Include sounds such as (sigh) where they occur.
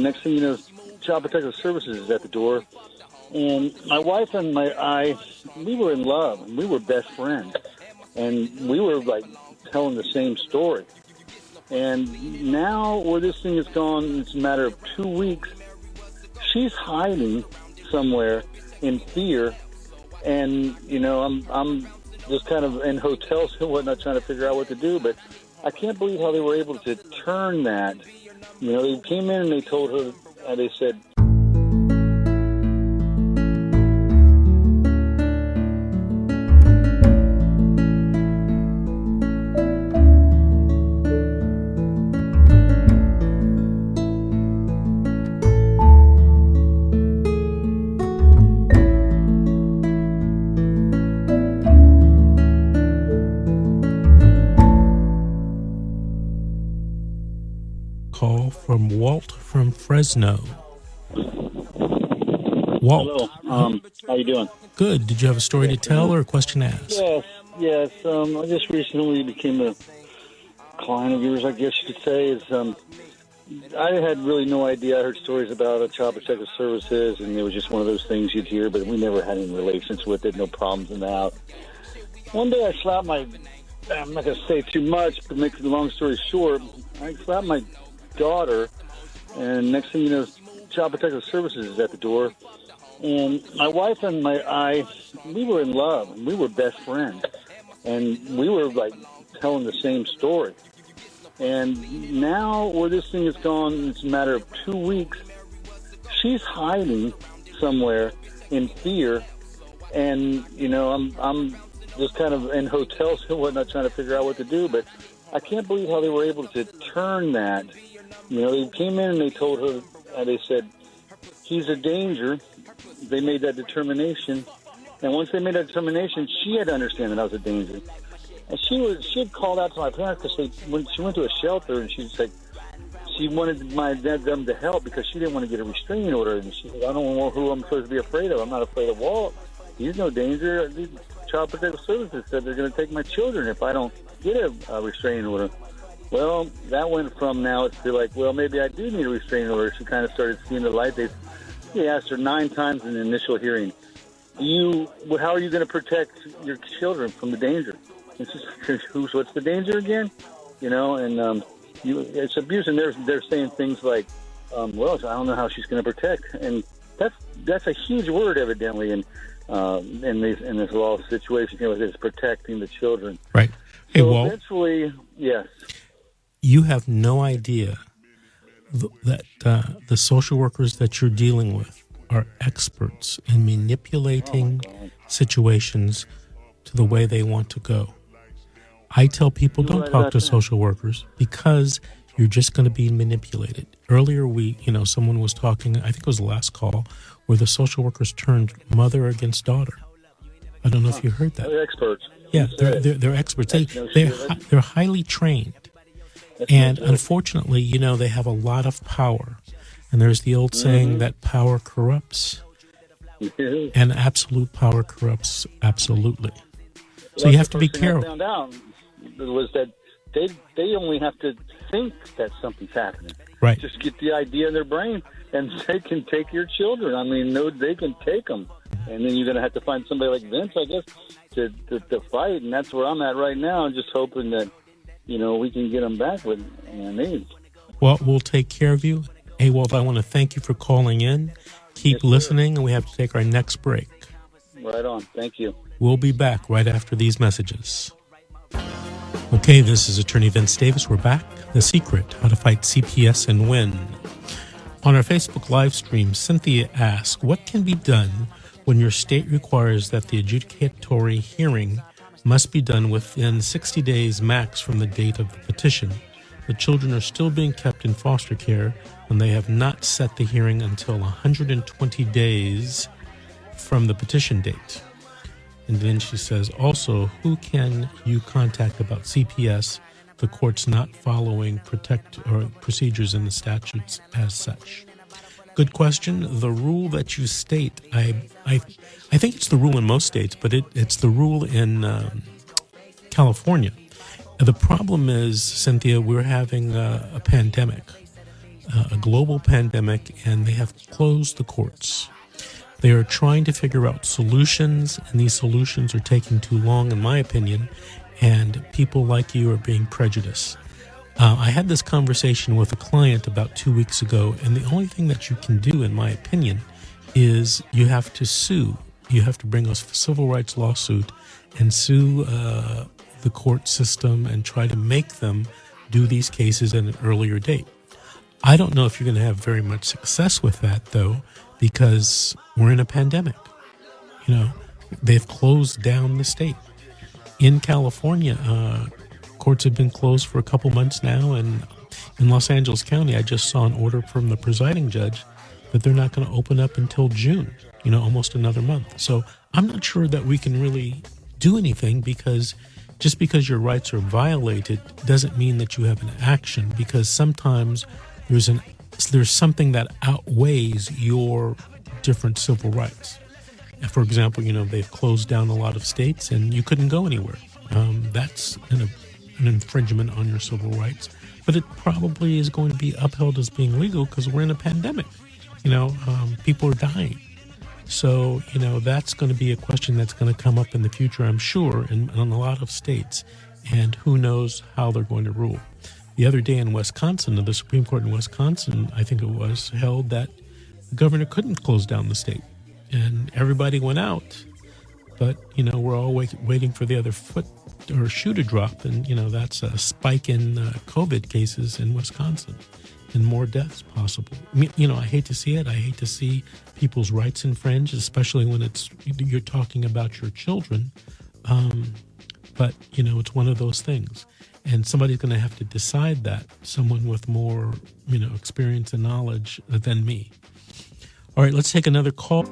next thing you know, Child Protective Services is at the door. And my wife and my I, we were in love, we were best friends, and we were like telling the same story. And now, where this thing has gone, it's a matter of two weeks. She's hiding somewhere in fear, and you know, I'm I'm just kind of in hotels and whatnot, trying to figure out what to do. But I can't believe how they were able to turn that. You know, they came in and they told her, and they said, from Walt from Fresno. Walt, "Hello, um, how you doing?" good. Did you have a story to tell or a question to ask? Yes, yes. Um, I just recently became a client of yours, I guess you could say. Is um, I had really no idea. I heard stories about uh, child protective services, and it was just one of those things you'd hear, but we never had any relations with it. No problems in the house. One day, I slapped my. I'm not going to say too much, but make the long story short, I slapped my daughter, and next thing you know, Child Protective Services is at the door. And my wife and my I, we were in love, and we were best friends, and we were like telling the same story. And now, where this thing has gone, it's a matter of two weeks. She's hiding somewhere in fear, and you know, I'm I'm just kind of in hotels and whatnot, trying to figure out what to do. But I can't believe how they were able to turn that. You know, they came in and they told her, and they said, he's a danger. They made that determination, and once they made that determination, she had to understand that I was a danger. And she was she had called out to my parents because when she went to a shelter and she was like she wanted my dad them to help because she didn't want to get a restraining order and she said I don't know who I'm supposed to be afraid of. I'm not afraid of Walt. He's no danger. Child Protective Services said they're going to take my children if I don't get a, a restraining order. Well, that went from now to like, well, maybe I do need a restraining order. She kind of started seeing the light. They, they asked her nine times in the initial hearing, you, how are you going to protect your children from the danger?" It's just, who's, what's the danger again? You know, and um, you, it's abuse, and they're they're saying things like, um, "Well, I don't know how she's going to protect," and that's that's a huge word, evidently, in um, in these, in this law situation here with this protecting the children. Right. Hey, so Walt, eventually, yes. you have no idea that uh, the social workers that you're dealing with are experts in manipulating situations to the way they want to go. I tell people don't talk to social workers because you're just going to be manipulated. Earlier, we, you know, someone was talking, I think it was the last call, where the social workers turned mother against daughter. I don't know if you heard that. They're experts. Yeah, they're, they're, they're experts. They, they're, they're highly trained. And unfortunately, you know, they have a lot of power. And there's the old saying Mm-hmm. that power corrupts, and absolute power corrupts absolutely. So Well, you have to be first thing I careful. found out was that they they only have to think that something's happening. Right. Just get the idea in their brain, and (laughs) they can take your children. I mean, no, they can take them, and then you're going to have to find somebody like Vince, I guess, to, to to fight. And that's where I'm at right now. I'm just hoping that you know we can get them back with my. Well, we'll take care of you. Hey, Walt, I want to thank you for calling in. Keep Yes, listening, and we have to take our next break. Right on. Thank you. We'll be back right after these messages. Okay, this is Attorney Vince Davis. We're back. The secret how to fight CPS and win. On our Facebook live stream, Cynthia asks, What can be done when your state requires that the adjudicatory hearing must be done within 60 days max from the date of the petition? The children are still being kept in foster care and they have not set the hearing until 120 days from the petition date. And then she says, also, who can you contact about CPS? The court's not following protect or procedures in the statutes as such. Good question. The rule that you state, I, I, I think it's the rule in most states, but it, it's the rule in um, California. The problem is, Cynthia, we're having a, a pandemic. uh, a global pandemic and they have closed the courts. They are trying to figure out solutions, and these solutions are taking too long, in my opinion, and people like you are being prejudiced. Uh, I had this conversation with a client about two weeks ago, and the only thing that you can do, in my opinion, is you have to sue. You have to bring a civil rights lawsuit and sue uh, the court system and try to make them do these cases at an earlier date. I don't know if you're going to have very much success with that, though, because we're in a pandemic. You know, they've closed down the state. In California, uh, courts have been closed for a couple months now, and in Los Angeles County, I just saw an order from the presiding judge that they're not going to open up until June, you know, almost another month. So I'm not sure that we can really do anything because just because your rights are violated doesn't mean that you have an action because sometimes there's an there's something that outweighs your different civil rights. For example, you know, they've closed down a lot of states and you couldn't go anywhere. Um, that's an, an infringement on your civil rights. But it probably is going to be upheld as being legal because we're in a pandemic. You know, um, people are dying. So, you know, that's going to be a question that's going to come up in the future, I'm sure, in, in a lot of states. And who knows how they're going to rule. The other day in Wisconsin, the Supreme Court in Wisconsin, I think it was, held that the governor couldn't close down the state. And everybody went out. But, you know, we're all wait, waiting for the other foot or shoe to drop. And, you know, that's a spike in uh, COVID cases in Wisconsin and more deaths possible. You know, I hate to see it. I hate to see people's rights infringed, especially when it's you're talking about your children. Um, but, you know, it's one of those things. And somebody's going to have to decide that, someone with more, you know, experience and knowledge than me. All right, let's take another call.